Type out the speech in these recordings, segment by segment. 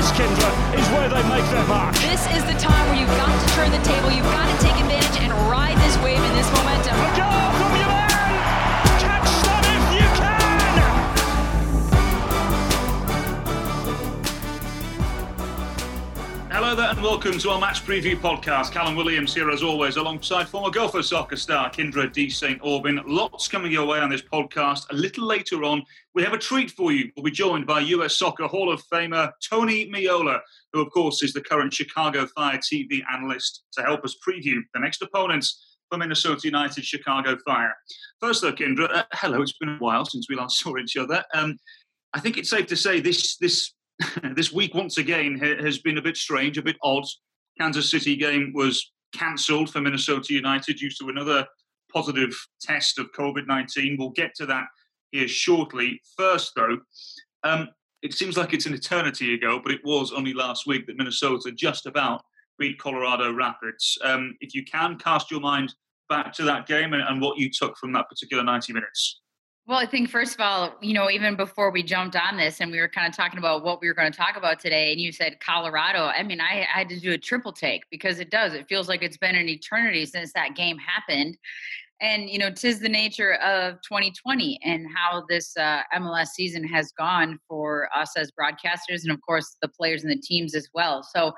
this, Kyndra, is where they make their mark. This is the time where you've got to turn the table, you've got to take advantage and ride this wave and this momentum. There and welcome to our match preview podcast. Callum Williams here as always alongside former Gopher soccer star Kyndra de St. Aubin. Lots coming your way on this podcast. A little later on, we have a treat for you. We'll be joined by US Soccer Hall of Famer Tony Meola, who of course is the current Chicago Fire TV analyst to help us preview the next opponents for Minnesota United Chicago Fire. First though, Kyndra, uh, hello, it's been a while since we last saw each other. Um, I think it's safe to say this this this week once again has been a bit strange, a bit odd. Kansas City game was cancelled for Minnesota United due to another positive test of COVID nineteen. We'll get to that here shortly. First, though, um, it seems like it's an eternity ago, but it was only last week that Minnesota just about beat Colorado Rapids. Um, if you can cast your mind back to that game and, and what you took from that particular ninety minutes. Well, I think first of all, you know, even before we jumped on this and we were kind of talking about what we were going to talk about today, and you said Colorado, I mean, I, I had to do a triple take because it does. It feels like it's been an eternity since that game happened. And, you know, tis the nature of 2020 and how this uh, MLS season has gone for us as broadcasters and, of course, the players and the teams as well. So,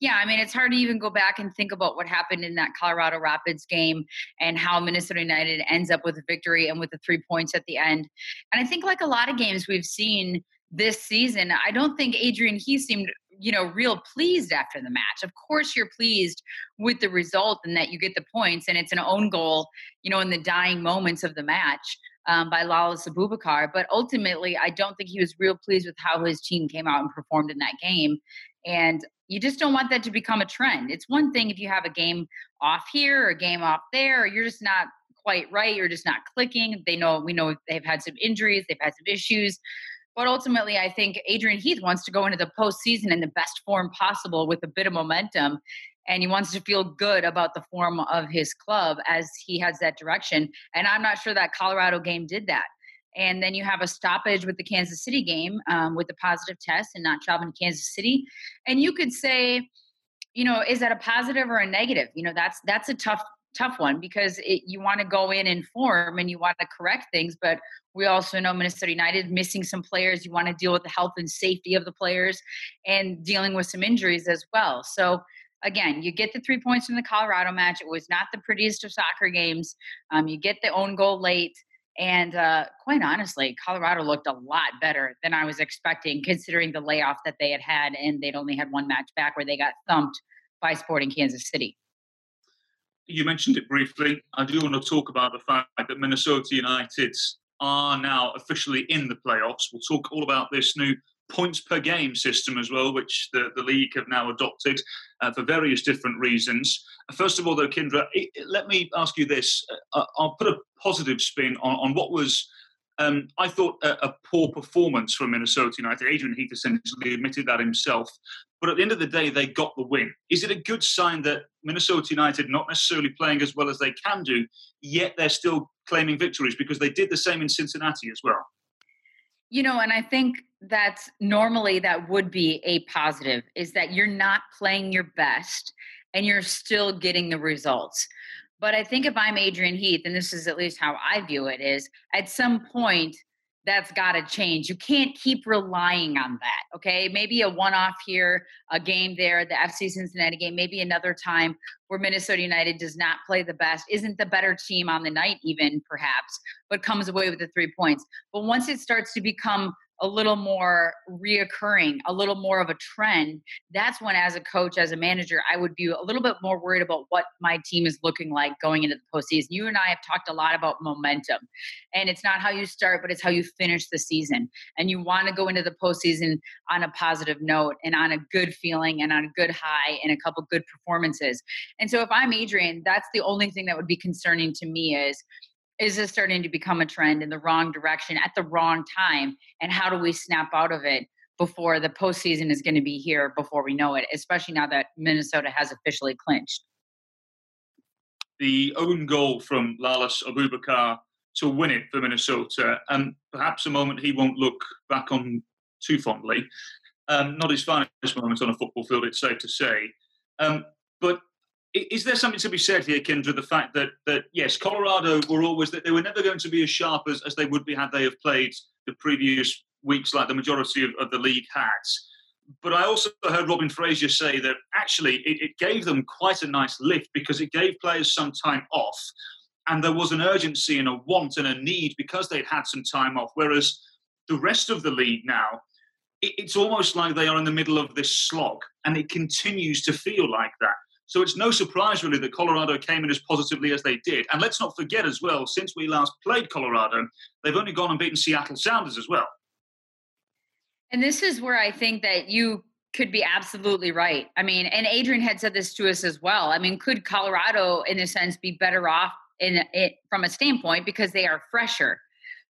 yeah, I mean, it's hard to even go back and think about what happened in that Colorado Rapids game and how Minnesota United ends up with a victory and with the three points at the end. And I think, like a lot of games we've seen this season, I don't think Adrian he seemed you know real pleased after the match. Of course you're pleased with the result and that you get the points and it's an own goal you know in the dying moments of the match um, by Lalas Abubakar but ultimately I don't think he was real pleased with how his team came out and performed in that game. And you just don't want that to become a trend. It's one thing if you have a game off here or a game off there you're just not quite right you're just not clicking. They know we know they've had some injuries they've had some issues but ultimately, I think Adrian Heath wants to go into the postseason in the best form possible with a bit of momentum. And he wants to feel good about the form of his club as he has that direction. And I'm not sure that Colorado game did that. And then you have a stoppage with the Kansas City game um, with the positive test and not traveling to Kansas City. And you could say, you know, is that a positive or a negative? You know, that's that's a tough tough one because it, you want to go in and form and you want to correct things, but we also know Minnesota United missing some players. You want to deal with the health and safety of the players and dealing with some injuries as well. So again, you get the three points from the Colorado match. It was not the prettiest of soccer games. Um, you get the own goal late. And uh, quite honestly, Colorado looked a lot better than I was expecting, considering the layoff that they had had, and they'd only had one match back where they got thumped by Sporting Kansas City you mentioned it briefly. I do want to talk about the fact that Minnesota United are now officially in the playoffs. We'll talk all about this new points per game system as well, which the, the league have now adopted uh, for various different reasons. First of all, though, Kyndra, it, it, let me ask you this. Uh, I'll put a positive spin on, on what was um, I thought a, a, poor performance from Minnesota United. Adrian Heath essentially admitted that himself. But at the end of the day, they got the win. Is it a good sign that Minnesota United not necessarily playing as well as they can do, yet they're still claiming victories because they did the same in Cincinnati as well? You know, and I think that normally that would be a positive is that you're not playing your best and you're still getting the results. But I think if I'm Adrian Heath, and this is at least how I view it, is at some point that's got to change. You can't keep relying on that. Okay. Maybe a one off here, a game there, the FC Cincinnati game, maybe another time where Minnesota United does not play the best, isn't the better team on the night, even perhaps, but comes away with the three points. But once it starts to become a little more reoccurring, a little more of a trend, that's when, as a coach, as a manager, I would be a little bit more worried about what my team is looking like going into the postseason. You and I have talked a lot about momentum, and it's not how you start, but it's how you finish the season. And you want to go into the postseason on a positive note and on a good feeling and on a good high and a couple good performances. And so, if I'm Adrian, that's the only thing that would be concerning to me is is this starting to become a trend in the wrong direction at the wrong time? And how do we snap out of it before the postseason is going to be here before we know it, especially now that Minnesota has officially clinched? The own goal from Lalas Abubakar to win it for Minnesota, and perhaps a moment he won't look back on too fondly. Um, not his finest moment on a football field, it's safe to say. Um, but is there something to be said here, Kyndra? the fact that, that yes, Colorado were always that they were never going to be as sharp as, as they would be had they have played the previous weeks like the majority of, of the league had. But I also heard Robin Fraser say that actually it, it gave them quite a nice lift because it gave players some time off. And there was an urgency and a want and a need because they'd had some time off. Whereas the rest of the league now, it, it's almost like they are in the middle of this slog and it continues to feel like that. So it's no surprise, really, that Colorado came in as positively as they did. And let's not forget as well, since we last played Colorado, they've only gone and beaten Seattle Sounders as well. And this is where I think that you could be absolutely right. I mean, and Adrian had said this to us as well. I mean, could Colorado, in a sense, be better off in it from a standpoint because they are fresher,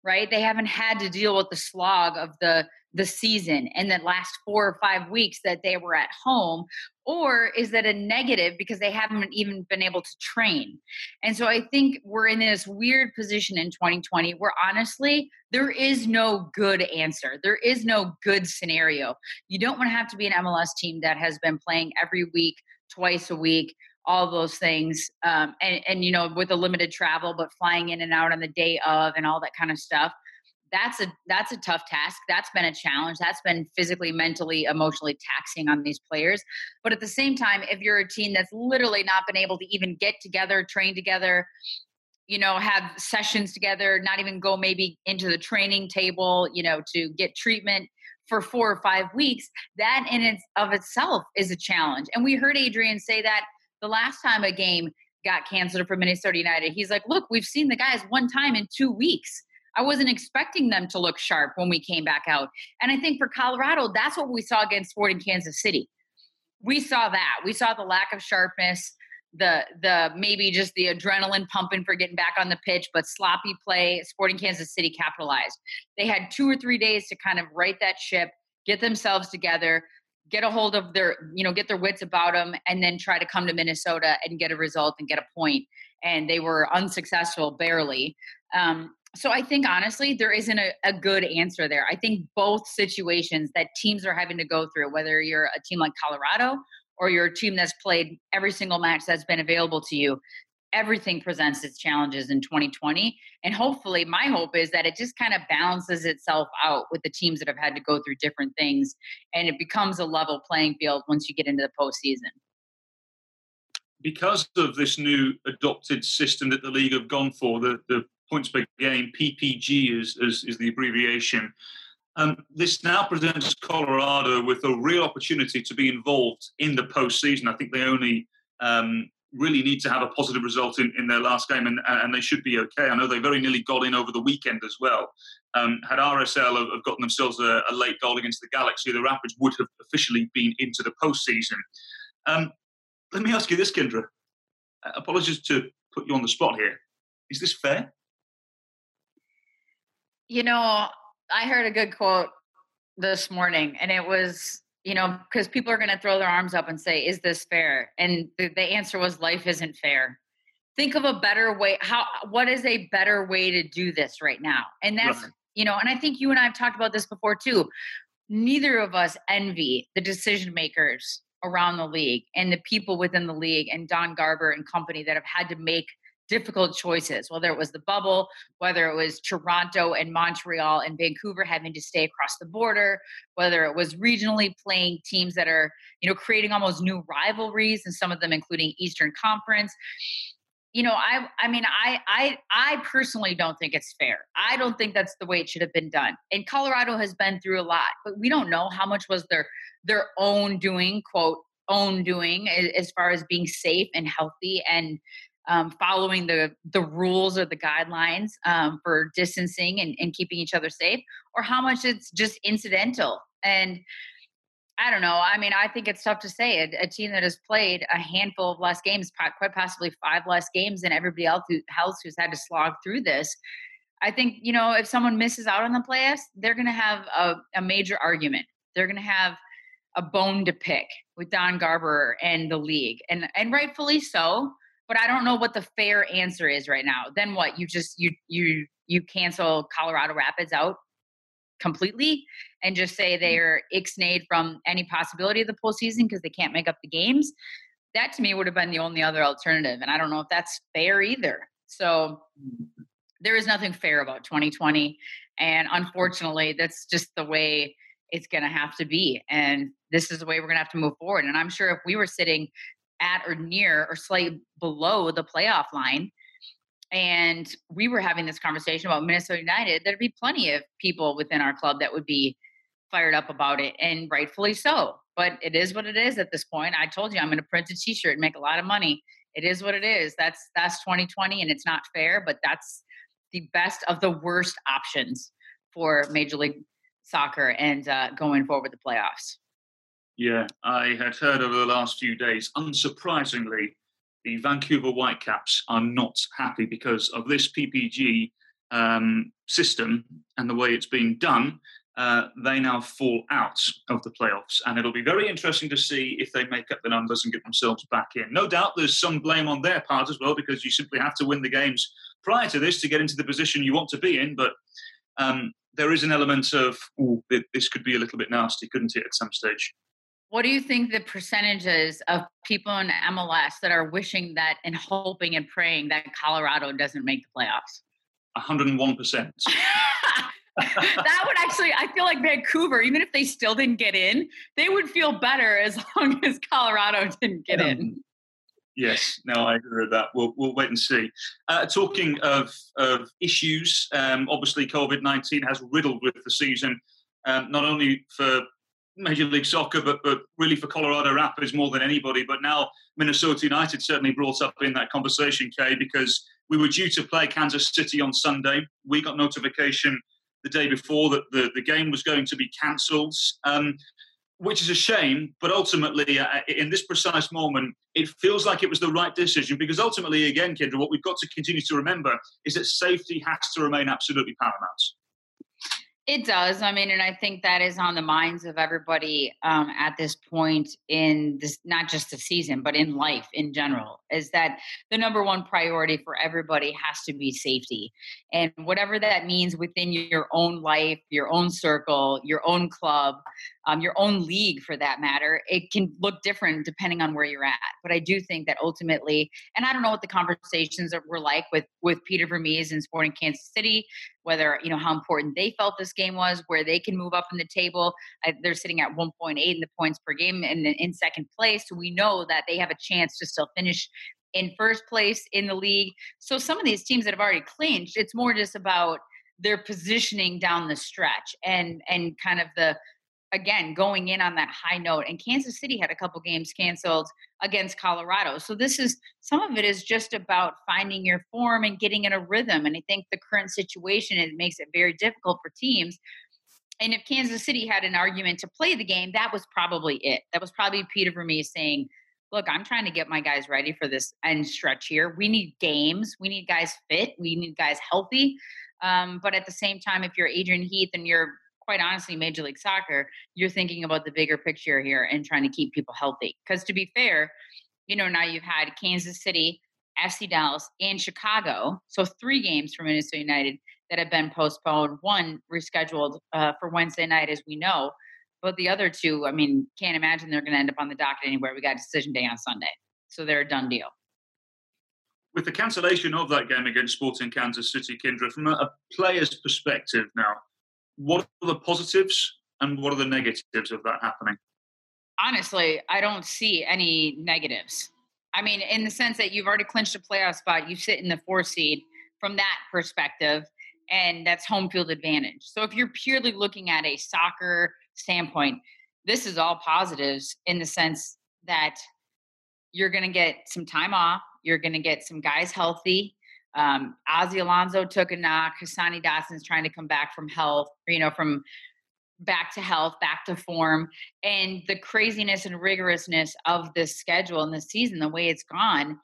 right? They haven't had to deal with the slog of the the season and the last four or five weeks that they were at home or is that a negative because they haven't even been able to train? And so i think we're in this weird position in 2020 where honestly there is no good answer. There is no good scenario. You don't want to have to be an mls team that has been playing every week twice a week all those things um, and, and you know with a limited travel but flying in and out on the day of and all that kind of stuff that's a that's a tough task. That's been a challenge. That's been physically mentally emotionally taxing on these players. But at the same time if you're a team that's literally not been able to even get together train together you know have sessions together not even go maybe into the training table you know to get treatment for four or five weeks that in of itself is a challenge. And we heard adrian say that the last time a game got canceled for minnesota united he's like look we've seen the guys one time in two weeks I wasn't expecting them to look sharp when we came back out. And I think for Colorado, that's what we saw against Sporting Kansas City. We saw that. We saw the lack of sharpness, the the maybe just the adrenaline pumping for getting back on the pitch, but sloppy play. Sporting Kansas City capitalized. They had two or three days to kind of right that ship, get themselves together, get a hold of their, you know, get their wits about them, and then try to come to Minnesota and get a result and get a point. And they were unsuccessful, barely. Um, so I think honestly, there isn't a, a, good answer there. I think both situations that teams are having to go through, whether you're a team like Colorado or you're a team that's played every single match that's been available to you, everything presents its challenges in 2020. And hopefully, my hope is that it just kind of balances itself out with the teams that have had to go through different things and it becomes a level playing field once you get into the postseason because of this new adopted system that the league have gone for, the, the points per game, PPG is, is, is the abbreviation. Um, this now presents Colorado with a real opportunity to be involved in the postseason. I think they only um, really need to have a positive result in, in their last game, and, and they should be okay. I know they very nearly got in over the weekend as well. Um, had RSL have, gotten themselves a, a, late goal against the Galaxy, the Rapids would have officially been into the postseason. Um, let me ask you this, Kyndra. Uh, apologies to put you on the spot here. Is this fair? You know, I heard a good quote this morning, and it was, you know, because people are going to throw their arms up and say, "Is this fair?" And the, the answer was, "Life isn't fair." Think of a better way. How? What is a better way to do this right now? And that's, right. you know, and I think you and I have talked about this before too. Neither of us envy the decision makers around the league and the people within the league and Don Garber and company that have had to make difficult choices, whether it was the bubble, whether it was Toronto and Montreal and Vancouver having to stay across the border, whether it was regionally playing teams that are, you know, creating almost new rivalries and some of them including Eastern Conference. You know, I I mean, I I I personally don't think it's fair. I don't think that's the way it should have been done. And Colorado has been through a lot, but we don't know how much was their their own doing, quote, own doing as far as being safe and healthy and um, following the the rules or the guidelines um, for distancing and, and keeping each other safe, or how much it's just incidental. And I don't know. I mean, I think it's tough to say. A, a, team that has played a handful of less games, quite possibly five less games than everybody else, who, else who's had to slog through this. I think you know if someone misses out on the playoffs, they're going to have a, a major argument. They're going to have a bone to pick with Don Garber and the league, and and rightfully so but I don't know what the fair answer is right now. Then what? You just you you you cancel Colorado Rapids out completely and just say mm-hmm. they're ixnayed from any possibility of the postseason because they can't make up the games. That to me would have been the only other alternative. And I don't know if that's fair either. So there is nothing fair about 2020. And unfortunately, that's just the way it's going to have to be. And this is the way we're going to have to move forward. And I'm sure if we were sitting at or near or slightly below the playoff line, and we were having this conversation about Minnesota United, there'd be plenty of people within our club that would be fired up about it, and rightfully so. But it is what it is at this point. I told you I'm going to print a T-shirt and make a lot of money. It is what it is. That's that's 2020, and it's not fair, but that's the best of the worst options for Major League Soccer and uh, going forward the playoffs. Yeah, I had heard over the last few days, unsurprisingly, the Vancouver Whitecaps are not happy because of this PPG um, system and the way it's being done. Uh, they now fall out of the playoffs, and it'll be very interesting to see if they make up the numbers and get themselves back in. No doubt there's some blame on their part as well because you simply have to win the games prior to this to get into the position you want to be in. But um, there is an element of, oh, this could be a little bit nasty, couldn't it, at some stage? What do you think the percentages of people in MLS that are wishing that and hoping and praying that Colorado doesn't make the playoffs? 101%. that would actually, I feel like Vancouver, even if they still didn't get in, they would feel better as long as Colorado didn't get in. Yes, no, I agree with that. We'll, we'll wait and see. Uh, talking of, of issues, um, obviously COVID 19 has riddled with the season, um, not only for Major League Soccer, but but really for Colorado Rapids more than anybody. But now Minnesota United certainly brought up in that conversation, Kay, because we were due to play Kansas City on Sunday. We got notification the day before that the, the game was going to be cancelled, um, which is a shame. But ultimately, uh, in this precise moment, it feels like it was the right decision because ultimately, again, Kyndra, what we've got to continue to remember is that safety has to remain absolutely paramount. It does. I mean, and I think that is on the minds of everybody um, at this point in this, not just the season, but in life in general, is that the number one priority for everybody has to be safety. And whatever that means within your own life, your own circle, your own club, um, your own league for that matter, it can look different depending on where you're at. But I do think that ultimately, and I don't know what the conversations were like with with Peter Vermes in Sporting Kansas City, whether you know how important they felt this game was, where they can move up in the table. they're sitting at 1.8 in the points per game and in second place. So we know that they have a chance to still finish in first place in the league. So some of these teams that have already clinched, it's more just about their positioning down the stretch and and kind of the again going in on that high note and kansas city had a couple games canceled against colorado. So this is some of it is just about finding your form and getting in a rhythm and i think the current situation it makes it very difficult for teams. And if kansas city had an argument to play the game that was probably it. That was probably peter vermes saying look i'm trying to get my guys ready for this end stretch here. We need games. We need guys fit. We need guys healthy. Um, but at the same time if you're adrian heath and you're quite honestly, Major League Soccer, you're thinking about the bigger picture here and trying to keep people healthy. Because to be fair, you know, now you've had Kansas City, FC Dallas, and Chicago. So three games for Minnesota United that have been postponed. One rescheduled uh, for Wednesday night, as we know. But the other two, I mean, can't imagine they're going to end up on the docket anywhere. We got decision day on Sunday. So they're a done deal. With the cancellation of that game against Sporting Kansas City, Kyndra, from a player's perspective now, what are the positives and what are the negatives of that happening? Honestly, I don't see any negatives. I mean, in the sense that you've already clinched a playoff spot, you sit in the four seed from that perspective, and that's home field advantage. So if you're purely looking at a soccer standpoint, this is all positives in the sense that you're going to get some time off, you're going to get some guys healthy, um, Ozzie Alonso took a knock. Hassani Dotson's trying to come back from health, you know, from back to health, back to form. And the craziness and rigorousness of this schedule and the season, the way it's gone,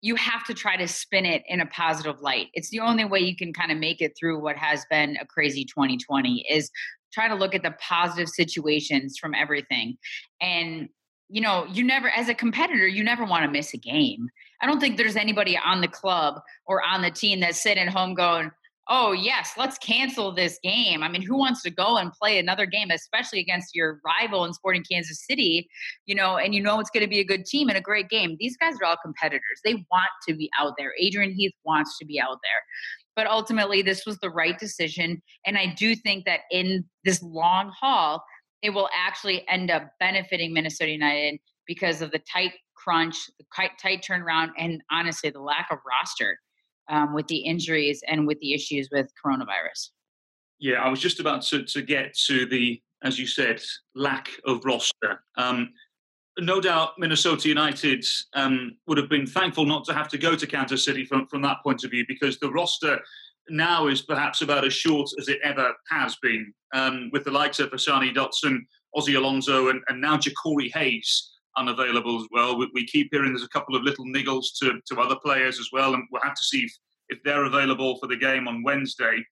you have to try to spin it in a positive light. It's the only way you can kind of make it through what has been a crazy 2020 is try to look at the positive situations from everything. And you know, you never, as a competitor, you never want to miss a game. I don't think there's anybody on the club or on the team that's sitting at home going, oh yes let's cancel this game. I mean who wants to go and play another game especially against your rival in sporting kansas city you know and you know it's going to be a good team and a great game. These guys are all competitors. They want to be out there. Adrian heath wants to be out there. But ultimately this was the right decision and i do think that in this long haul it will actually end up benefiting minnesota united because of the tight crunch the tight, turnaround and honestly the lack of roster um, with the injuries and with the issues with coronavirus. Yeah, I was just about to, to get to the, as you said, lack of roster. Um, no doubt Minnesota United um, would have been thankful not to have to go to Kansas City from, from that point of view because the roster now is perhaps about as short as it ever has been, um, with the likes of Hassani Dotson, Ozzie Alonso, and, and now Ja'Cory Hayes unavailable as well. We, we, keep hearing there's a couple of little niggles to, to other players as well, and we'll have to see if, if they're available for the game on Wednesday.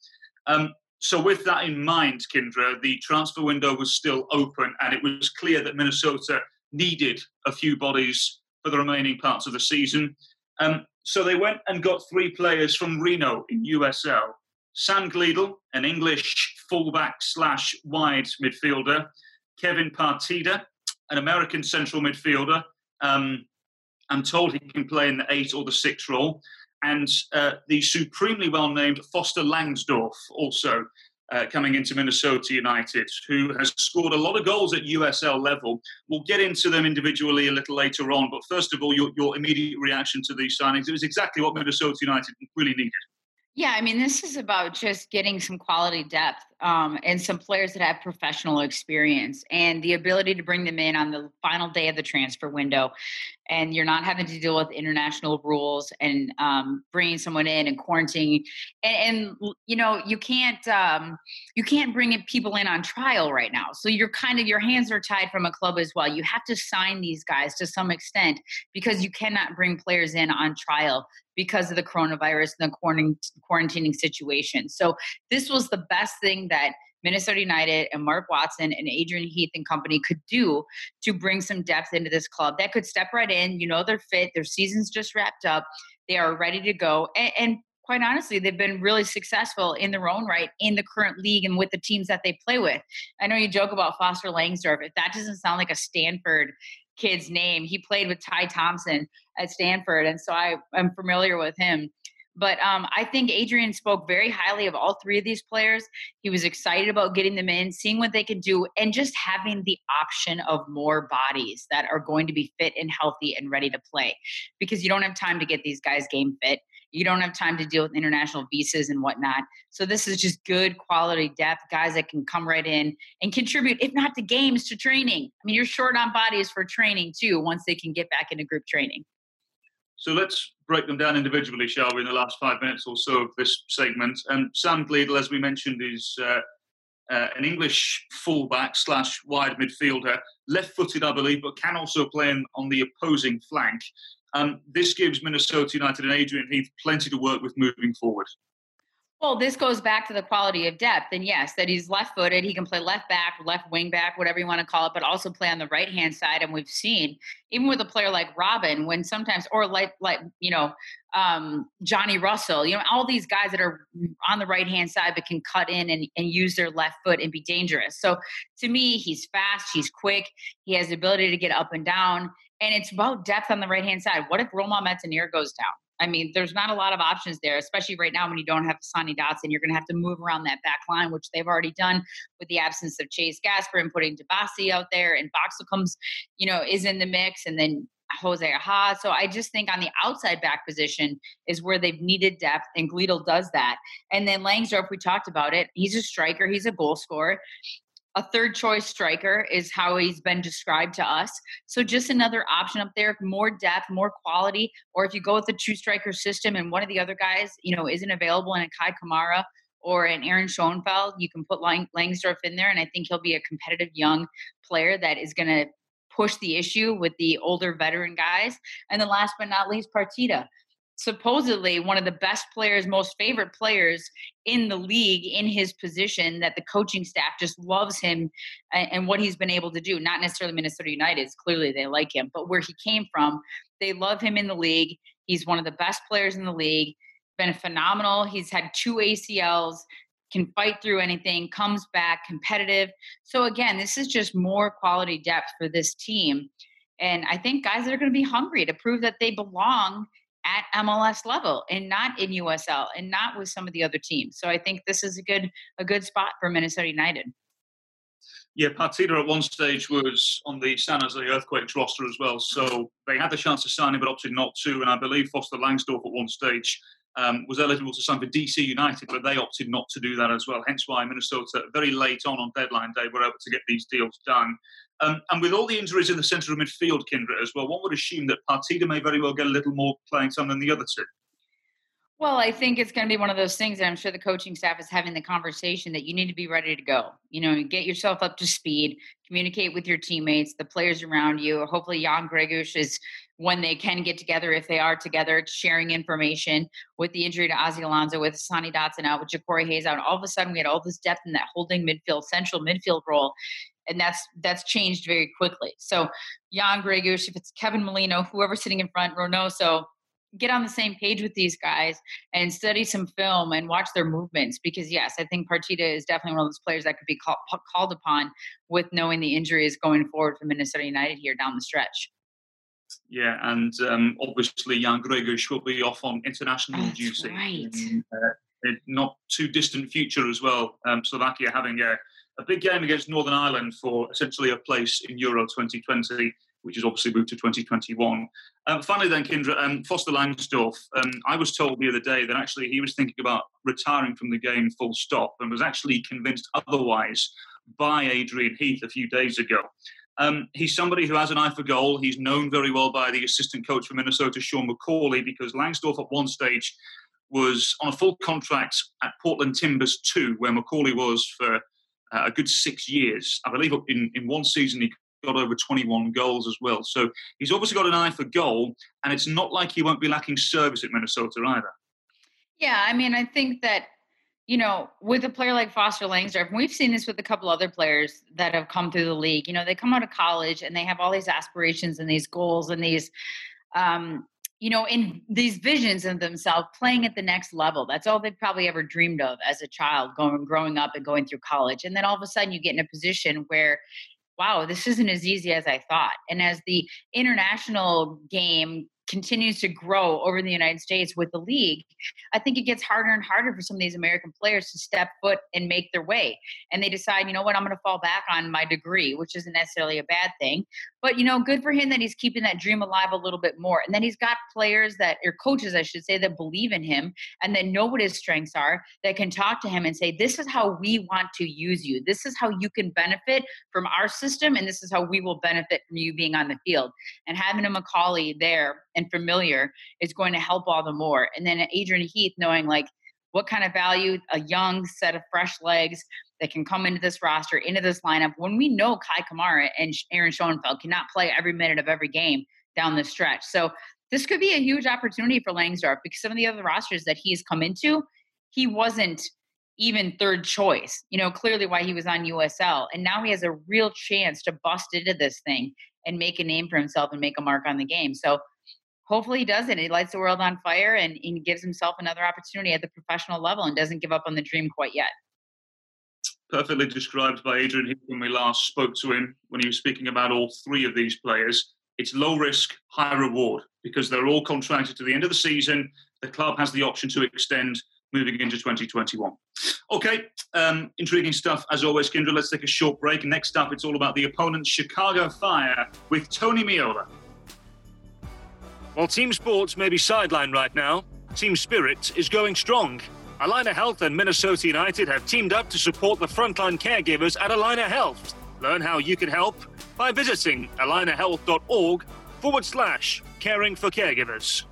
Um, so, with that in mind, Kyndra, the transfer window was still open, and it was clear that Minnesota needed a few bodies for the remaining parts of the season. Um, so they went and got three players from Reno in USL. Sam Gleadle, an English fullback slash wide midfielder. Kevin Partida, an American central midfielder. Um, I'm told he can play in the eight or the six role. And uh, the supremely well named Foster Langsdorf, also uh, coming into Minnesota United, who has scored a lot of goals at USL level. We'll get into them individually a little later on. But first of all, your, your immediate reaction to these signings. It was exactly what Minnesota United really needed. Yeah, I mean, this is about just getting some quality depth um, and some players that have professional experience and the ability to bring them in on the final day of the transfer window. And you're not having to deal with international rules and um, bringing someone in and quarantining. And, and you know, you can't um, you can't bring people in on trial right now. So you're kind of your hands are tied from a club as well. You have to sign these guys to some extent because you cannot bring players in on trial because of the coronavirus and the quarantining situation. So this was the best thing that Minnesota United and Mark Watson and Adrian Heath and company could do to bring some depth into this club that could step right in. You know, they're fit, their season's just wrapped up, they are ready to go. And, and quite honestly, they've been really successful in their own right in the current league and with the teams that they play with. I know you joke about Foster Langsdorf. If that doesn't sound like a Stanford kid's name, he played with Ty Thompson at Stanford. And so I, I'm familiar with him. But um, I think Adrian spoke very highly of all three of these players. He was excited about getting them in, seeing what they could do, and just having the option of more bodies that are going to be fit and healthy and ready to play. Because you don't have time to get these guys game fit. You don't have time to deal with international visas and whatnot. So this is just good quality depth, guys that can come right in and contribute, if not to games, to training. I mean, you're short on bodies for training too once they can get back into group training. So let's break them down individually, shall we, in the last five minutes or so of this segment. And Sam Gleadle, as we mentioned, is uh, uh, an English fullback slash wide midfielder, left-footed, I believe, but can also play in, on the opposing flank. Um, this gives Minnesota United and Adrian Heath plenty to work with moving forward. Well, this goes back to the quality of depth. And yes, that he's left footed. He can play left back, left wing back, whatever you want to call it, but also play on the right hand side. And we've seen, even with a player like Robin, when sometimes, or like, like you know, um, Johnny Russell, you know, all these guys that are on the right hand side but can cut in and, and use their left foot and be dangerous. So to me, he's fast, he's quick, he has the ability to get up and down. And it's about depth on the right hand side. What if Romain Métanire goes down? I mean, there's not a lot of options there, especially right now when you don't have Sonny Dotson. You're going to have to move around that back line, which they've already done with the absence of Chase Gasper and putting Dibassy out there. And Boxall comes, you know, is in the mix. And then Jose Aja. So I just think on the outside back position is where they've needed depth, and Gleadle does that. And then Langsdorf, we talked about it. He's a striker. He's a goal scorer a third choice striker is how he's been described to us. So just another option up there, more depth, more quality. Or if you go with the two striker system and one of the other guys, you know, isn't available in a Kei Kamara or an Aaron Schoenfeld, you can put Lang- Langsdorf in there, and I think he'll be a competitive young player that is going to push the issue with the older veteran guys. And then last but not least, Partida supposedly one of the best players, most favorite players in the league in his position that the coaching staff just loves him and, what he's been able to do. Not necessarily Minnesota United, clearly they like him, but where he came from, they love him in the league. He's one of the best players in the league. been phenomenal. He's had two ACLs, can fight through anything, comes back competitive. So again, this is just more quality depth for this team. And I think guys that are going to be hungry to prove that they belong at MLS level and not in USL and not with some of the other teams. So I think this is a good a good spot for Minnesota United. Yeah, Partida at one stage was on the San Jose Earthquakes roster as well. So they had the chance to sign him, but opted not to. And I believe Foster Langsdorf at one stage um, was eligible to sign for DC United, but they opted not to do that as well. Hence why Minnesota, very late on on deadline day, were able to get these deals done. Um, and with all the injuries in the centre of midfield, Kyndra, as well, one would assume that Partida may very well get a little more playing time than the other two. Well, I think it's going to be one of those things that I'm sure the coaching staff is having the conversation that you need to be ready to go. You know, get yourself up to speed, communicate with your teammates, the players around you. Hopefully, Jan Gregus is when they can get together, if they are together, sharing information. With the injury to Ozzie Alonso, with Sonny Dotson out, with Ja'Cory Hayes out, all of a sudden we had all this depth in that holding midfield, central midfield role and that's that's changed very quickly. So Jan Gregus, if it's Kevin Molino, whoever's sitting in front, Reynoso, get on the same page with these guys and study some film and watch their movements because yes i think partida is definitely one of those players that could be call, called upon with knowing the injuries going forward for minnesota united here down the stretch yeah and um, obviously jan gregus will be off on international That's duty right. in, uh, not too distant future as well um, slovakia having a, a big game against northern ireland for essentially a place in euro 2020 which is obviously moved to 2021. Um, finally, then, Kyndra, um, Foster Langsdorf, um, I was told the other day that actually he was thinking about retiring from the game full stop and was actually convinced otherwise by Adrian Heath a few days ago. Um, he's somebody who has an eye for goal. He's known very well by the assistant coach for Minnesota, Sean McAuley, because Langsdorf at one stage was on a full contract at Portland Timbers 2, where McAuley was for uh, a good six years. I believe in, in one season he got over 21 goals as well. So he's obviously got an eye for goal, and it's not like he won't be lacking service at Minnesota either. Yeah, I mean, I think that you know, with a player like Foster Langsdorf, we've seen this with a couple other players that have come through the league. You know, they come out of college and they have all these aspirations and these goals and these, um, you know, in these visions of themselves playing at the next level. That's all they've probably ever dreamed of as a child, going growing up and going through college. And then all of a sudden, you get in a position where wow, this isn't as easy as I thought. And as the international game continues to grow over the United States with the league, I think it gets harder and harder for some of these American players to step foot and make their way. And they decide, you know what, I'm going to fall back on my degree, which isn't necessarily a bad thing. But, you know, good for him that he's keeping that dream alive a little bit more. And then he's got players that, or coaches, I should say, that believe in him and that know what his strengths are, that can talk to him and say, this is how we want to use you. This is how you can benefit from our system. And this is how we will benefit from you being on the field. And having a McAuley there and familiar is going to help all the more. And then Adrian Heath knowing like what kind of value a young set of fresh legs that can come into this roster, into this lineup. When we know Kei Kamara and Aaron Schoenfeld cannot play every minute of every game down the stretch. So this could be a huge opportunity for Langsdorf because some of the other rosters that he's come into, he wasn't even third choice. You know, clearly why he was on USL. And now he has a real chance to bust into this thing and make a name for himself and make a mark on the game. So hopefully he doesn't. He lights the world on fire and, and gives himself another opportunity at the professional level and doesn't give up on the dream quite yet. Perfectly described by Adrian when we last spoke to him when he was speaking about all three of these players. It's low risk, high reward because they're all contracted to the end of the season. The club has the option to extend moving into 2021. Okay, um, intriguing stuff as always, Kyndra. Let's take a short break. Next up, it's all about the opponent, Chicago Fire, with Tony Meola. While team sports may be sidelined right now, team spirit is going strong. Allina Health and Minnesota United have teamed up to support the frontline caregivers at Allina Health. Learn how you can help by visiting allinahealth.org forward slash caring for caregivers.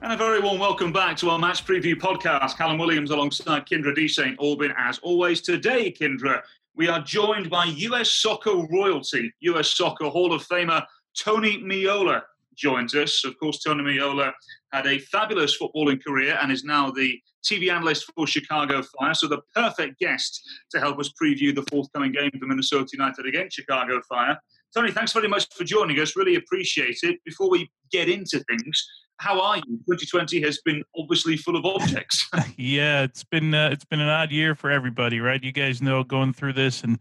And a very warm welcome back to our match preview podcast. Callum Williams alongside Kyndra de St. Aubin. As always, today, Kyndra, we are joined by US soccer royalty, US soccer Hall of Famer Tony Meola joins us. Of course, Tony Meola had a fabulous footballing career and is now the TV analyst for Chicago Fire. So, the perfect guest to help us preview the forthcoming game for Minnesota United against Chicago Fire. Tony, thanks very much for joining us. Really appreciate it. Before we get into things, how are you? 2020 has been obviously full of objects. yeah, it's been uh, it's been an odd year for everybody, right? You guys know going through this and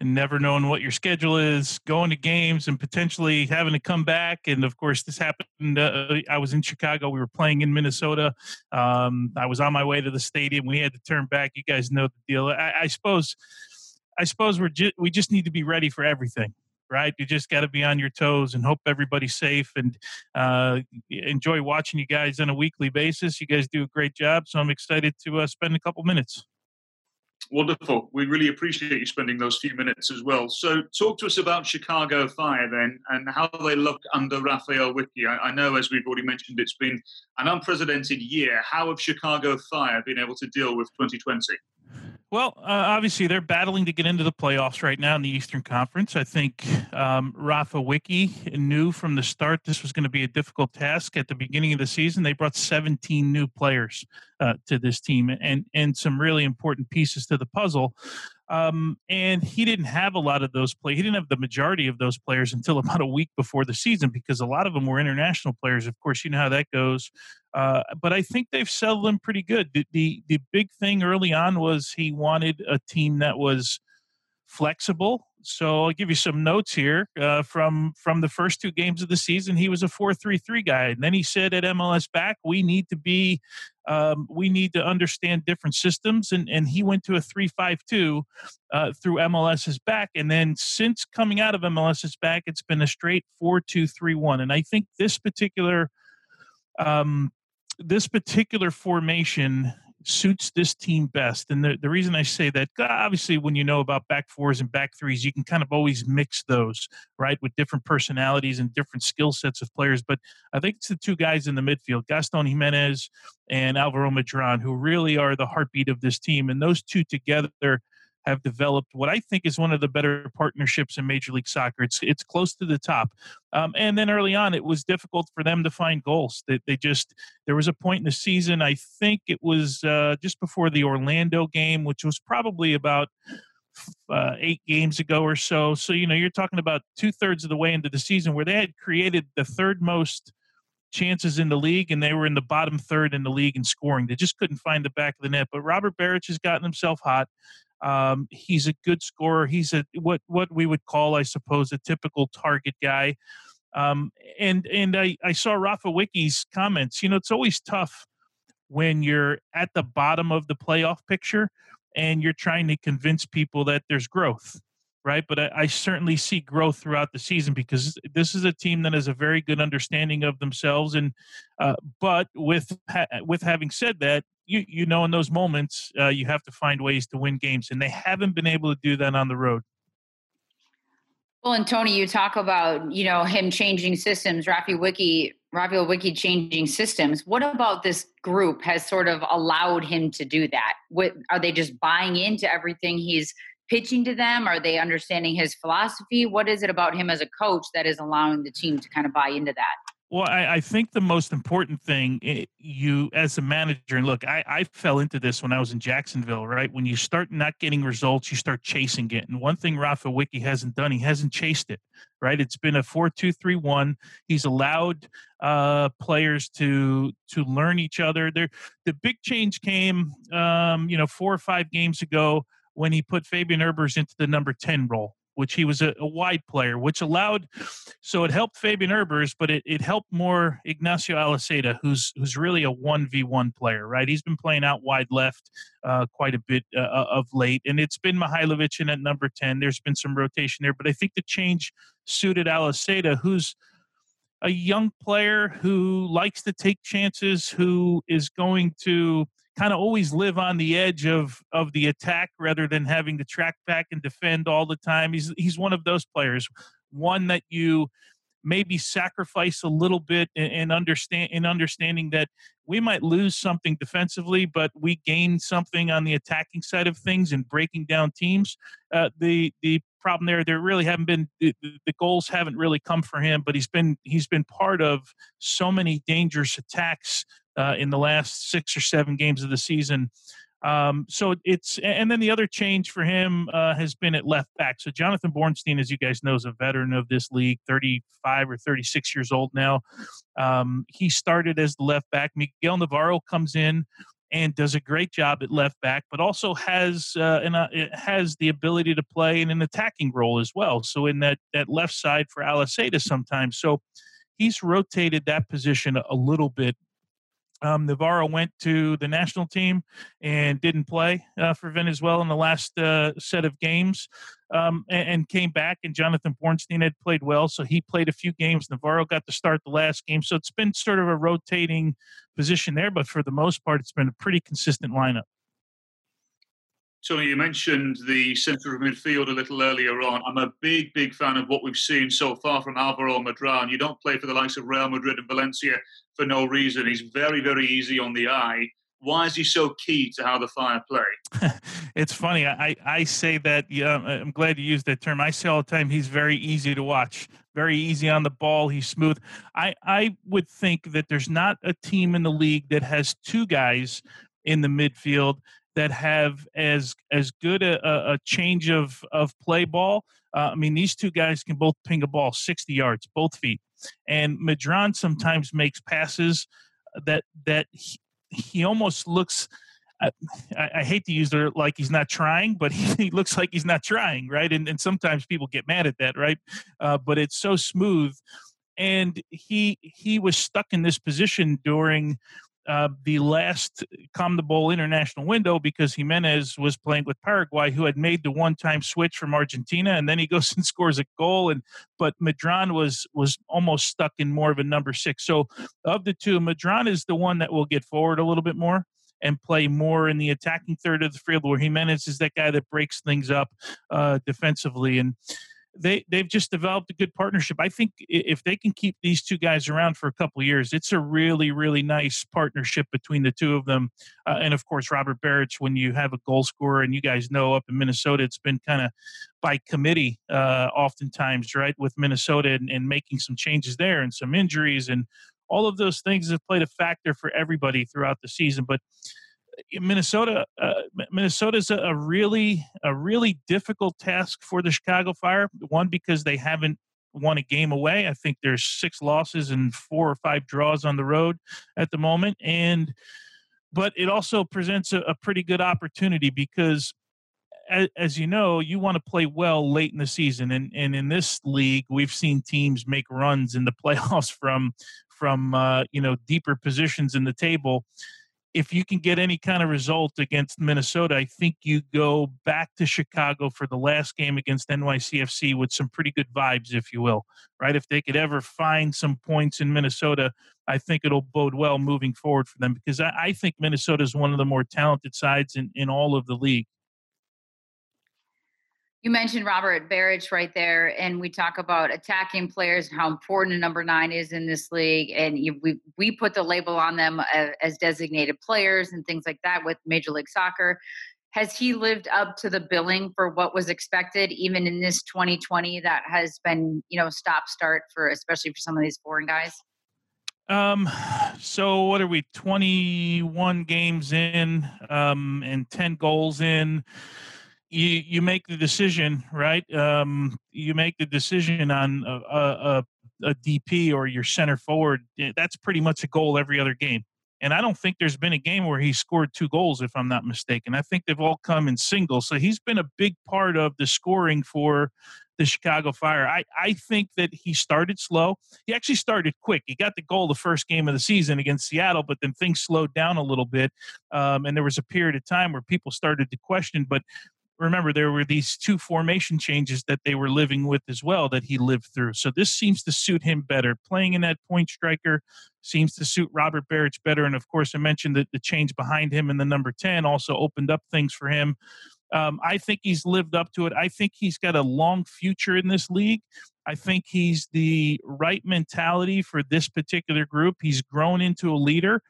and never knowing what your schedule is, going to games and potentially having to come back. And of course, this happened. Uh, I was in Chicago. We were playing in Minnesota. Um, I was on my way to the stadium. We had to turn back. You guys know the deal. I, I suppose. I suppose we're ju- we just need to be ready for everything right? You just got to be on your toes and hope everybody's safe and uh, enjoy watching you guys on a weekly basis. You guys do a great job, so I'm excited to uh, spend a couple minutes. Wonderful. We really appreciate you spending those few minutes as well. So, talk to us about Chicago Fire then and how they look under Raphael Wicky. I, I know, as we've already mentioned, it's been an unprecedented year. How have Chicago Fire been able to deal with 2020? Well, uh, obviously they're battling to get into the playoffs right now in the Eastern Conference. I think um, Rafa Wicky knew from the start this was going to be a difficult task. At the beginning of the season, they brought 17 new players uh, to this team and and some really important pieces to the puzzle. Um, and he didn't have a lot of those play. He didn't have the majority of those players until about a week before the season because a lot of them were international players. Of course, you know how that goes. Uh, but I think they've settled him pretty good. The, the the big thing early on was he wanted a team that was flexible. So I'll give you some notes here uh, from from the first two games of the season. He was a four three three guy, and then he said at MLS back, we need to be, um, we need to understand different systems, and and he went to a three five two uh, through MLS's back, and then since coming out of MLS's back, it's been a straight four two three one, and I think this particular. Um, this particular formation suits this team best. And the, the reason I say that, uh, obviously, when you know about back fours and back threes, you can kind of always mix those, right, with different personalities and different skill sets of players. But I think it's the two guys in the midfield, Gaston Gimenez and Alvaro Medran, who really are the heartbeat of this team. And those two together have developed what I think is one of the better partnerships in Major League Soccer. It's it's close to the top. Um, and then early on, it was difficult for them to find goals. They, they just there was a point in the season. I think it was uh, just before the Orlando game, which was probably about. Uh, eight games ago or so. So, you know, you're talking about two thirds of the way into the season where they had created the third most chances in the league, and they were in the bottom third in the league in scoring. They just couldn't find the back of the net. But Robert Berić has gotten himself hot. Um, he's a good scorer. He's a what what we would call, I suppose, a typical target guy. Um, and and I, I saw Rafa Wicky's comments. You know, it's always tough when you're at the bottom of the playoff picture and you're trying to convince people that there's growth right? But I, I, certainly see growth throughout the season because this is a team that has a very good understanding of themselves. And uh, but with ha- with having said that, you you know in those moments uh, you have to find ways to win games, and they haven't been able to do that on the road. Well, and Tony, you talk about you know him changing systems, Rafi Wicky, Rafael Wicky changing systems. What about this group has sort of allowed him to do that? What, are they just buying into everything he's pitching to them? Are they understanding his philosophy? What is it about him as a coach that is allowing the team to kind of buy into that? Well, I, I, think the most important thing eh, you as a manager, and look, I, I fell into this when I was in Jacksonville, right? When you start not getting results, you start chasing it. And one thing Rafa Wicky hasn't done, he hasn't chased it, right? It's been a four-two-three-one. He's allowed uh, players to to learn each other. There, the big change came, um, you know, four or five games ago when he put Fabian Herbers into the number 10 role, which he was a, a wide player, which allowed, so it helped Fabian Herbers, but it, it helped more Ignacio Aliseda, who's who's really a 1v1 player, right? He's been playing out wide left uh, quite a bit uh, uh of late, and it's been Mihailovic in at number 10. There's been some rotation there, but I think the change suited Aliseda, who's a young player who likes to take chances, who is going to kind of always live on the edge of of the attack rather than having to track back and defend all the time. He's he's one of those players, one that you maybe sacrifice a little bit in understand in understanding that we might lose something defensively, but we gain something on the attacking side of things and breaking down teams. Uh, the the problem there, there really haven't been the, the, goals haven't really come for him, but he's been he's been part of so many dangerous attacks uh, in the last six or seven games of the season. Um, so it's and then the other change for him uh, has been at left back. So Jonathan Bornstein, as you guys know, is a veteran of this league, 35 or 36 years old now. Um, he started as the left back. Miguel Navarro comes in and does a great job at left back, but also has uh, and uh, has the ability to play in an attacking role as well. So in that that left side for Aliseda sometimes. So he's rotated that position a little bit um, Navarro went to the national team and didn't play uh, for Venezuela in the last uh, set of games um, and, and, came back. And Jonathan Bornstein had played well, so he played a few games. Navarro got to start the last game. So it's been sort of a rotating position there, but for the most part, it's been a pretty consistent lineup. Tony, you mentioned the centre of midfield a little earlier on. I'm a big, big fan of what we've seen so far from Alvaro Medran. You don't play for the likes of Real Madrid and Valencia for no reason. He's very, very easy on the eye. Why is he so key to how the Fire play? it's funny. I, I say that. Yeah, I'm glad you used that term. I say all the time he's very easy to watch, very easy on the ball. He's smooth. I, I would think that there's not a team in the league that has two guys in the midfield that have as as good a, a change of of play ball. Uh, I mean, these two guys can both ping a ball 60 yards, both feet. And Medran sometimes makes passes that that he, he almost looks. I, I, hate to use it like he's not trying, but he, he, looks like he's not trying, right? And, and sometimes people get mad at that, right? Uh, but it's so smooth, and he he was stuck in this position during uh, the last CONMEBOL international window because Gimenez was playing with Paraguay, who had made the one-time switch from Argentina, and then he goes and scores a goal. And but Medran was was almost stuck in more of a number six. So of the two, Medran is the one that will get forward a little bit more and play more in the attacking third of the field, where Gimenez is that guy that breaks things up uh, defensively and they they've just developed a good partnership. I think if they can keep these two guys around for a couple years, it's a really really nice partnership between the two of them. Uh, and of course, Robert Berić, when you have a goal scorer, and you guys know up in Minnesota, it's been kind of by committee uh, oftentimes, right, with Minnesota and, and making some changes there and some injuries and all of those things have played a factor for everybody throughout the season. But Minnesota, uh, Minnesota is a, a, really a really difficult task for the Chicago Fire. One because they haven't won a game away. I think there's six losses and four or five draws on the road at the moment, and but it also presents a, a pretty good opportunity because. As, as you know, you want to play well late in the season, and, and in this league, we've seen teams make runs in the playoffs from from uh, you know deeper positions in the table if you can get any kind of result against Minnesota, I think you go back to Chicago for the last game against NYCFC with some pretty good vibes, if you will, right? If they could ever find some points in Minnesota, I think it'll bode well moving forward for them because I, I think Minnesota is one of the more talented sides in, in all of the league you mentioned Robert Berić right there, and we talk about attacking players and how important a number nine is in this league. And you, we we put the label on them as, as designated players and things like that with Major League Soccer. Has he lived up to the billing for what was expected, even in this 2020 that has been, you know, stop start for especially for some of these foreign guys? Um, so what are we? 21 games in, um, and 10 goals in you you make the decision, right? Um, you make the decision on a, a, a DP or your center forward. That's pretty much a goal every other game. And I don't think there's been a game where he scored two goals, if I'm not mistaken. I think they've all come in singles. So he's been a big part of the scoring for the Chicago Fire. I, I think that he started slow. He actually started quick. He got the goal the first game of the season against Seattle, but then things slowed down a little bit. Um, and there was a period of time where people started to question. But remember there were these two formation changes that they were living with as well that he lived through. So this seems to suit him better. Playing in that point striker seems to suit Robert Berić better. And of course, I mentioned that the change behind him in the number 10 also opened up things for him. Um, I think he's lived up to it. I think he's got a long future in this league. I think he's the right mentality for this particular group. He's grown into a leader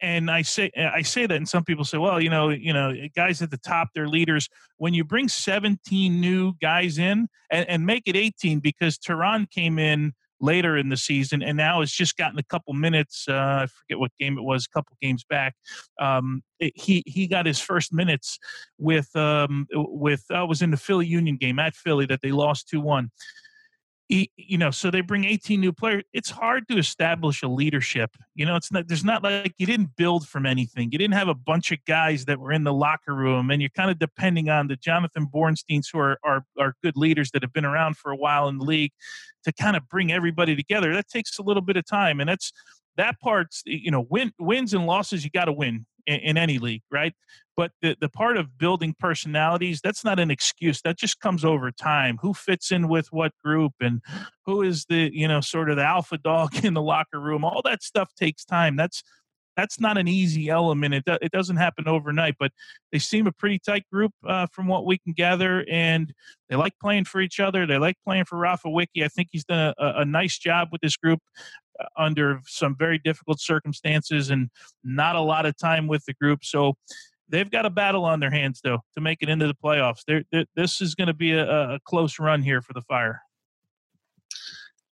and I say I say that, and some people say, well, you know, you know, guys at the top, they're leaders. When you bring 17 new guys in and, and make it 18, because Terán came in later in the season, and now has just gotten a couple minutes. Uh, I forget what game it was, a couple games back. Um, it, he he got his first minutes with um, with uh, was in the Philly Union game at Philly that they lost two one you know so they bring 18 new players it's hard to establish a leadership you know it's not there's not like you didn't build from anything you didn't have a bunch of guys that were in the locker room and you're kind of depending on the jonathan bornsteins who are, are are good leaders that have been around for a while in the league to kind of bring everybody together that takes a little bit of time and that's that part's you know win, wins and losses you got to win in, in, any league right? But the, the part of building personalities that's not an excuse. That just comes over time. Who fits in with what group and who is the you know sort of the alpha dog in the locker room? All that stuff takes time. That's that's not an easy element it, it doesn't happen overnight but they seem a pretty tight group uh, from what we can gather and they like playing for each other they like playing for rafa wicky i think he's done a, a nice job with this group uh, under some very difficult circumstances and not a lot of time with the group so they've got a battle on their hands though to make it into the playoffs. They're, they're, this is going to be a, a close run here for the Fire.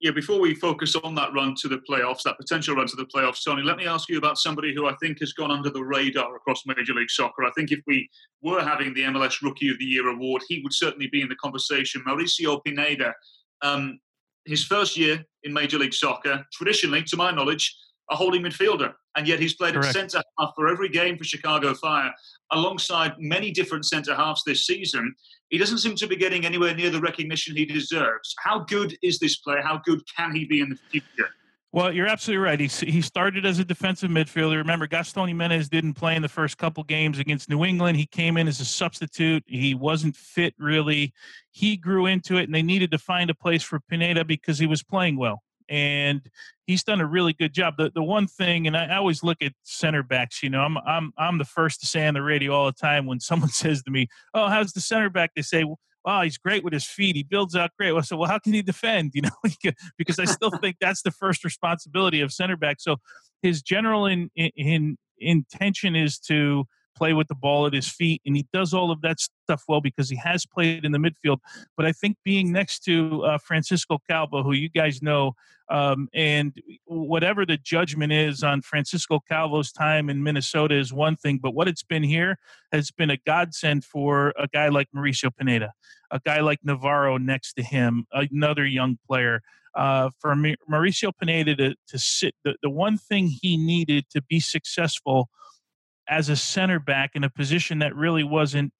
Yeah, before we focus on that run to the playoffs, that potential run to the playoffs, Tony, let me ask you about somebody who I think has gone under the radar across Major League Soccer. I think if we were having the MLS Rookie of the Year award, he would certainly be in the conversation. Mauricio Pineda, um, his first year in Major League Soccer, traditionally, to my knowledge, a holding midfielder, and yet he's played Correct. at centre half for every game for Chicago Fire, alongside many different centre halves this season. He doesn't seem to be getting anywhere near the recognition he deserves. How good is this player? How good can he be in the future? Well, you're absolutely right. He, he started as a defensive midfielder. Remember, Gaston Giménez didn't play in the first couple games against New England. He came in as a substitute. He wasn't fit really. He grew into it, and they needed to find a place for Pineda because he was playing well and he's done a really good job. The the one thing, and I, always look at center backs. You know, I'm I'm I'm the first to say on the radio all the time when someone says to me, "Oh, how's the center back?" They say, "Well, oh, he's great with his feet. He builds out great." Well, so well, how can he defend? You know, because I still think that's the first responsibility of center back. So his general in, in intention is to play with the ball at his feet, and he does all of that stuff well because he has played in the midfield. But I think being next to uh, Francisco Calvo, who you guys know, um, and whatever the judgment is on Francisco Calvo's time in Minnesota is one thing, but what it's been here has been a godsend for a guy like Mauricio Pineda, a guy like Navarro next to him, another young player. Uh, for Mauricio Pineda to, to sit, the, the one thing he needed to be successful as a center back in a position that really wasn't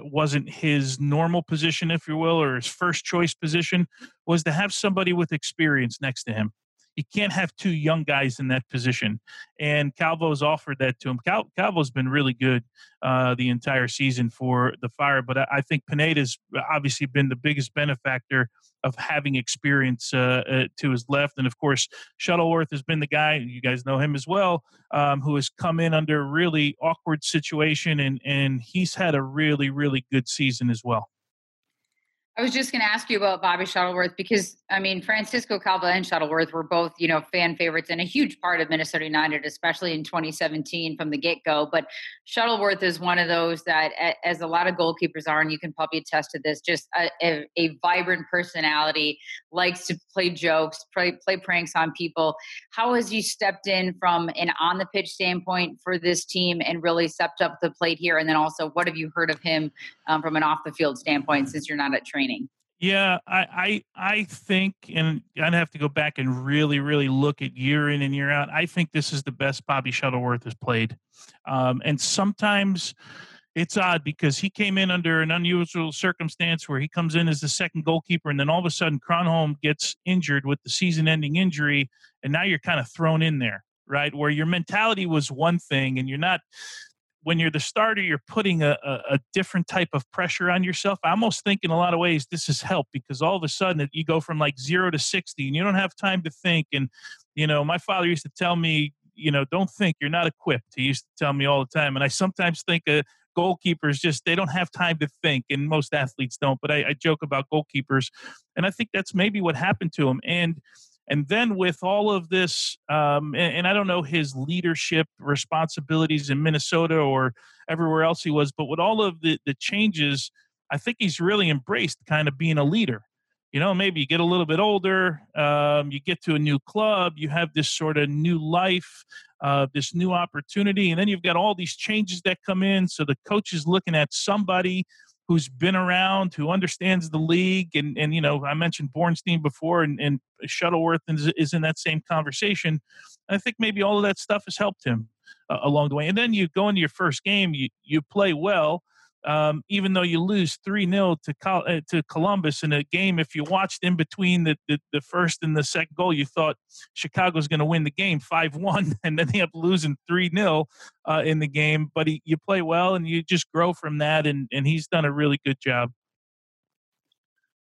wasn't his normal position, if you will, or his first choice position, was to have somebody with experience next to him. You can't have two young guys in that position. And Calvo's offered that to him. Cal- Calvo's been really good uh, the entire season for the Fire, but I, I think Pineda's obviously been the biggest benefactor of having experience uh, uh, to his left. And of course, Shuttleworth has been the guy, you guys know him as well, um, who has come in under a really awkward situation, and, and he's had a really, really good season as well. I was just going to ask you about Bobby Shuttleworth because I mean Francisco Calvo and Shuttleworth were both you know fan favorites and a huge part of Minnesota United, especially in 2017 from the get go. But Shuttleworth is one of those that, as a lot of goalkeepers are, and you can probably attest to this, just a, a, a vibrant personality, likes to play jokes, play play pranks on people. How has he stepped in from an on the pitch standpoint for this team and really stepped up the plate here? And then also, what have you heard of him um, from an off the field standpoint since you're not at training? Training? Yeah, I, I I think, and I'd have to go back and really, really look at year in and year out. I think this is the best Bobby Shuttleworth has played, um, and sometimes it's odd because he came in under an unusual circumstance where he comes in as the second goalkeeper, and then all of a sudden Kronholm gets injured with the season-ending injury, and now you're kind of thrown in there, right? Where your mentality was one thing, and you're not when you're the starter, you're putting a, a, a, different type of pressure on yourself. I almost think in a lot of ways this has helped because all of a sudden you go from like zero to 60 and you don't have time to think. And, you know, my father used to tell me, you know, don't think you're not equipped. He used to tell me all the time. And I sometimes think uh, goalkeepers just, they don't have time to think and most athletes don't. But I, I joke about goalkeepers. And I think that's maybe what happened to him. And, and then with all of this, um, and, and, I don't know his leadership responsibilities in Minnesota or everywhere else he was, but with all of the, the changes, I think he's really embraced kind of being a leader. you know, maybe you get a little bit older, um, you get to a new club, you have this sort of new life, uh, this new opportunity, and then you've got all these changes that come in. So the coach is looking at somebody who's been around, who understands the league, and and you know, I mentioned Bornstein before, and, and Shuttleworth is, is in that same conversation. I think maybe all of that stuff has helped him uh, along the way. And then you go into your first game, you you play well um, even though you lose 3 0 to, Col- uh, to Columbus in a game, if you watched in between the, the, the first and the second goal, you thought Chicago's going to win the game 5 1, and then they end up losing 3 0 uh, in the game. But he, you play well and you just grow from that, and, and he's done a really good job.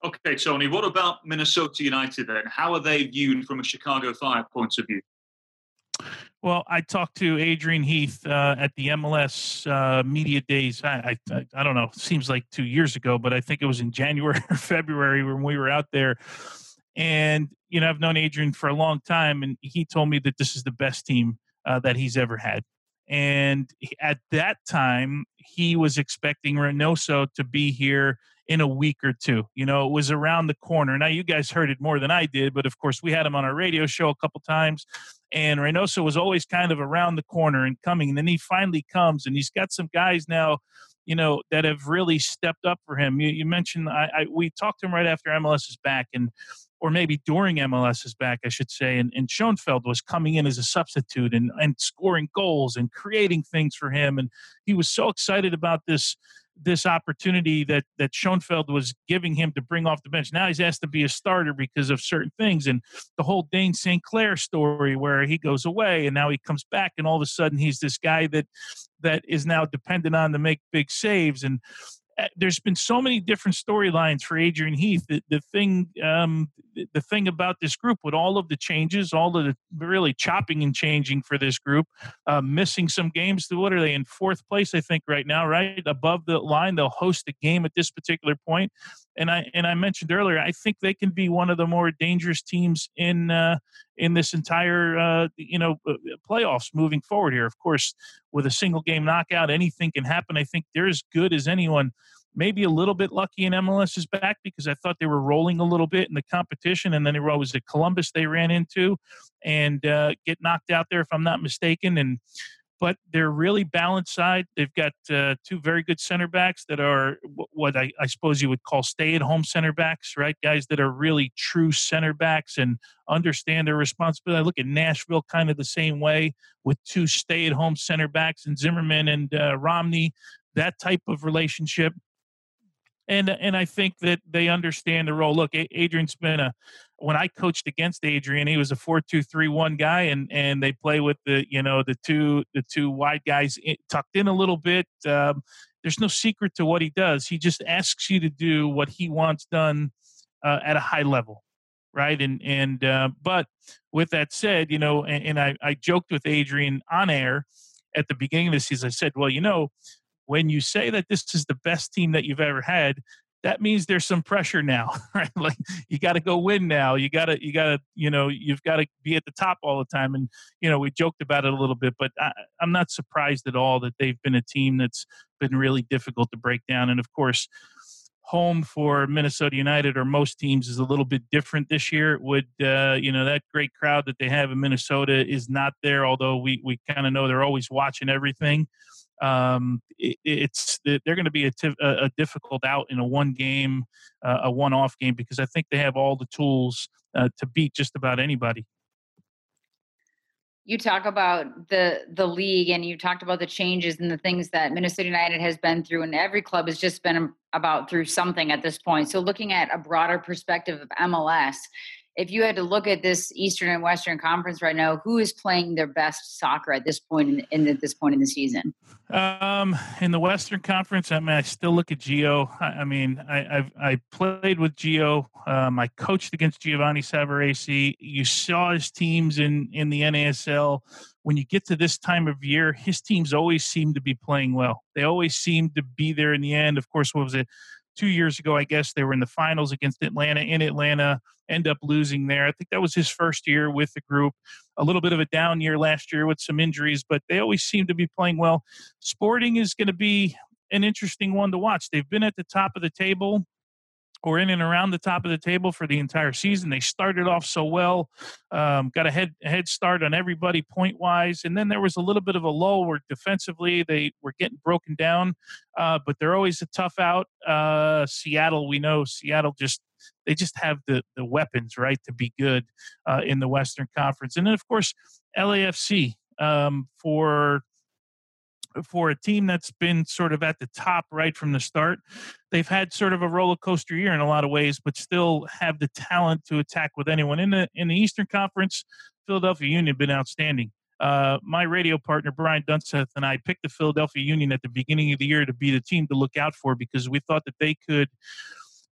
Okay, Tony, what about Minnesota United then? How are they viewed from a Chicago Fire point of view? Well, I talked to Adrian Heath uh, at the MLS uh, media days. I, I, I don't know, seems like two years ago, but I think it was in January or February when we were out there. And you know, I've known Adrian for a long time, and he told me that this is the best team uh, that he's ever had. And at that time, he was expecting Reynoso to be here in a week or two. You know, it was around the corner. Now, you guys heard it more than I did, but of course, we had him on our radio show a couple times and Reynoso was always kind of around the corner and coming. And then he finally comes, and he's got some guys now, you know, that have really stepped up for him. You, you mentioned I, I, we talked to him right after MLS is back, and or maybe during MLS is back, I should say. And, and Schoenfeld was coming in as a substitute and and scoring goals and creating things for him, and he was so excited about this this opportunity that that Schoenfeld was giving him to bring off the bench. Now he's asked to be a starter because of certain things, and the whole Dayne St. Clair story where he goes away and now he comes back, and all of a sudden he's this guy that that is now dependent on to make big saves and there's been so many different storylines for Adrian Heath. The, the thing, um, the thing about this group, with all of the changes, all of the really chopping and changing for this group, uh, missing some games. What are they in fourth place? I think right now, right above the line. They'll host a game at this particular point, and I and I mentioned earlier, I think they can be one of the more dangerous teams in uh, in this entire uh, you know uh, playoffs moving forward here. Of course, with a single game knockout, anything can happen. I think they're as good as anyone. Maybe a little bit lucky in MLS is back because I thought they were rolling a little bit in the competition, and then it was at Columbus they ran into and uh, get knocked out there if I'm not mistaken. And but they're really balanced side. They've got uh, two very good center backs that are what I, I suppose you would call stay-at-home center backs, right? Guys that are really true center backs and understand their responsibility. I look at Nashville kind of the same way with two stay-at-home center backs and Zimmerman and uh, Romney. That type of relationship and and I think that they understand the role. Look, Adrian's been a when I coached against Adrian, he was a four-two-three-one guy, and and they play with the you know the two the two wide guys tucked in a little bit. Um, there's no secret to what he does. He just asks you to do what he wants done uh, at a high level, right? And and uh, but with that said, you know, and, and I I joked with Adrian on air at the beginning of the season. I said, well, you know, when you say that this is the best team that you've ever had, that means there's some pressure now, right? Like you got to go win now. You got to, you got to, you know, you've got to be at the top all the time. And you know, we joked about it a little bit, but I, I'm not surprised at all that they've been a team that's been really difficult to break down. And of course, home for Minnesota United or most teams is a little bit different this year. Would uh, you know that great crowd that they have in Minnesota is not there? Although we we kind of know they're always watching everything um, it, it's they're going to be a, difficult out in a one game, uh, a one off game because I think they have all the tools uh, to beat just about anybody. You talk about the the league, and you talked about the changes and the things that Minnesota United has been through, and every club has just been about through something at this point. So, looking at a broader perspective of MLS, if you had to look at this Eastern and Western Conference right now, who is playing their best soccer at this point in, in at this point in the season? Um, in the Western Conference, I mean, I still look at Gio. I, I mean, I, I've I played with Gio. Um, I coached against Giovanni Savarese. You saw his teams in in the NASL. When you get to this time of year, his teams always seem to be playing well. They always seem to be there in the end. Of course, what was it? Two years ago, I guess they were in the finals against Atlanta in Atlanta, end up losing there. I think that was his first year with the group. A little bit of a down year last year with some injuries, but they always seem to be playing well. Sporting is going to be an interesting one to watch. They've been at the top of the table or in and around the top of the table for the entire season. They started off so well, um, got a head head start on everybody point wise, and then there was a little bit of a lull where defensively they were getting broken down. Uh, but they're always a tough out. Uh, Seattle, we know Seattle just they just have the the weapons right to be good uh, in the Western Conference, and then of course LAFC um, for for a team that's been sort of at the top right from the start. They've had sort of a roller coaster year in a lot of ways, but still have the talent to attack with anyone in the in the Eastern Conference. Philadelphia Union been outstanding. Uh, my radio partner Brian Dunseth and I picked the Philadelphia Union at the beginning of the year to be the team to look out for because we thought that they could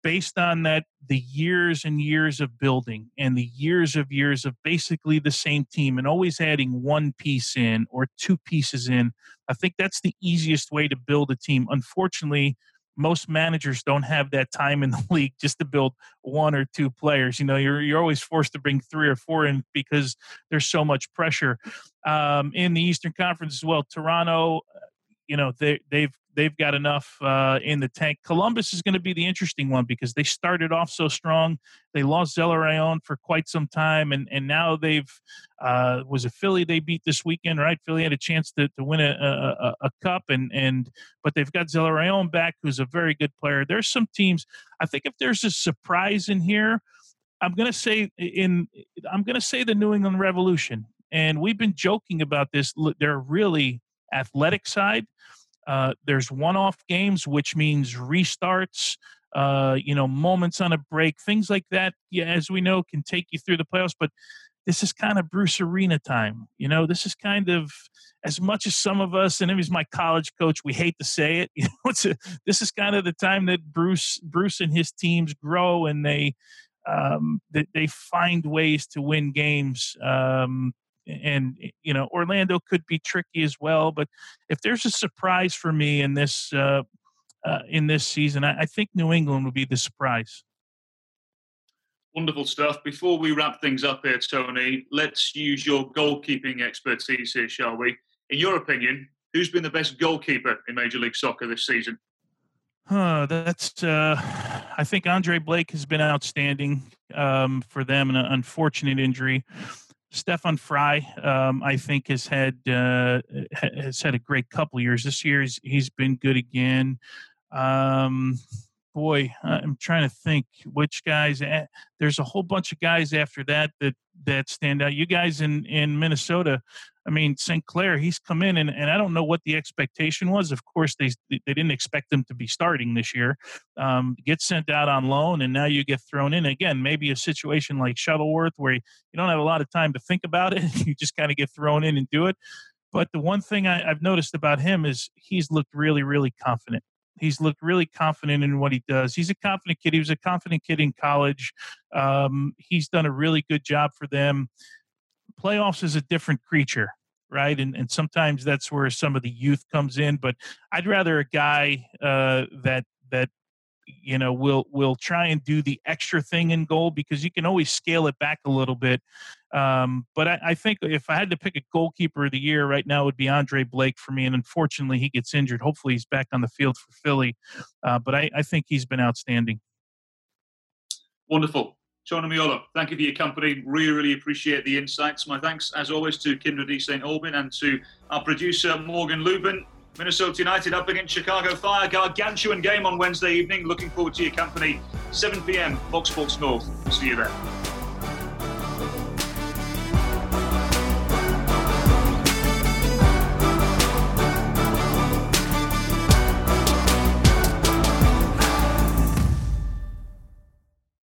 based on that the years and years of building and the years of years of basically the same team and always adding one piece in or two pieces in i think that's the easiest way to build a team unfortunately most managers don't have that time in the league just to build one or two players. You know, you're you're always forced to bring three or four in because there's so much pressure um, in the Eastern Conference as well. Toronto, you know they they've they've got enough uh, in the tank. Columbus is going to be the interesting one because they started off so strong. They lost Zelarayán for quite some time, and and now they've uh, was a Philly they beat this weekend, right? Philly had a chance to, to win a, a, a cup, and and but they've got Zelarayán back, who's a very good player. There's some teams. I think if there's a surprise in here, I'm going to say in I'm going to say the New England Revolution. And we've been joking about this. They're really athletic side. Uh, there's one-off games, which means restarts. Uh, you know, moments on a break, things like that. Yeah, as we know, can take you through the playoffs. But this is kind of Bruce Arena time. You know, this is kind of as much as some of us, and he's my college coach. We hate to say it. You know, a, this is kind of the time that Bruce, Bruce and his teams grow, and they um, that they find ways to win games. Um, and you know Orlando could be tricky as well. But if there's a surprise for me in this uh, uh, in this season, I, I think New England would be the surprise. Wonderful stuff. Before we wrap things up here, Tony, let's use your goalkeeping expertise here, shall we? In your opinion, who's been the best goalkeeper in Major League Soccer this season? Uh, that's. Uh, I think Andre Blake has been outstanding um, for them. An unfortunate injury. Stefan Frei, um, I think, has had uh, has had a great couple years. This year, he's, he's been good again. Um, boy, I'm trying to think which guys. There's a whole bunch of guys after that that that stand out. You guys in in Minnesota, I mean, St. Clair, he's come in, and, and I don't know what the expectation was. Of course, they they didn't expect him to be starting this year. Um, get sent out on loan, and now you get thrown in again. Maybe a situation like Shuttleworth, where you don't have a lot of time to think about it. you just kind of get thrown in and do it. But the one thing I, I've noticed about him is he's looked really, really confident. He's looked really confident in what he does. He's a confident kid. He was a confident kid in college. Um, he's done a really good job for them playoffs is a different creature right and and sometimes that's where some of the youth comes in but i'd rather a guy uh, that that you know we'll we'll try and do the extra thing in goal because you can always scale it back a little bit um, but I, I, think if i had to pick a goalkeeper of the year right now it would be andre blake for me and unfortunately he gets injured hopefully he's back on the field for philly uh, but I, I think he's been outstanding wonderful Tony Meola, thank you for your company. Really, really appreciate the insights. My thanks, as always, to Kyndra de St. Aubin and to our producer, Morgan Lubin. Minnesota United up against Chicago Fire. Gargantuan game on Wednesday evening. Looking forward to your company. 7 p.m. Fox Sports North. See you there.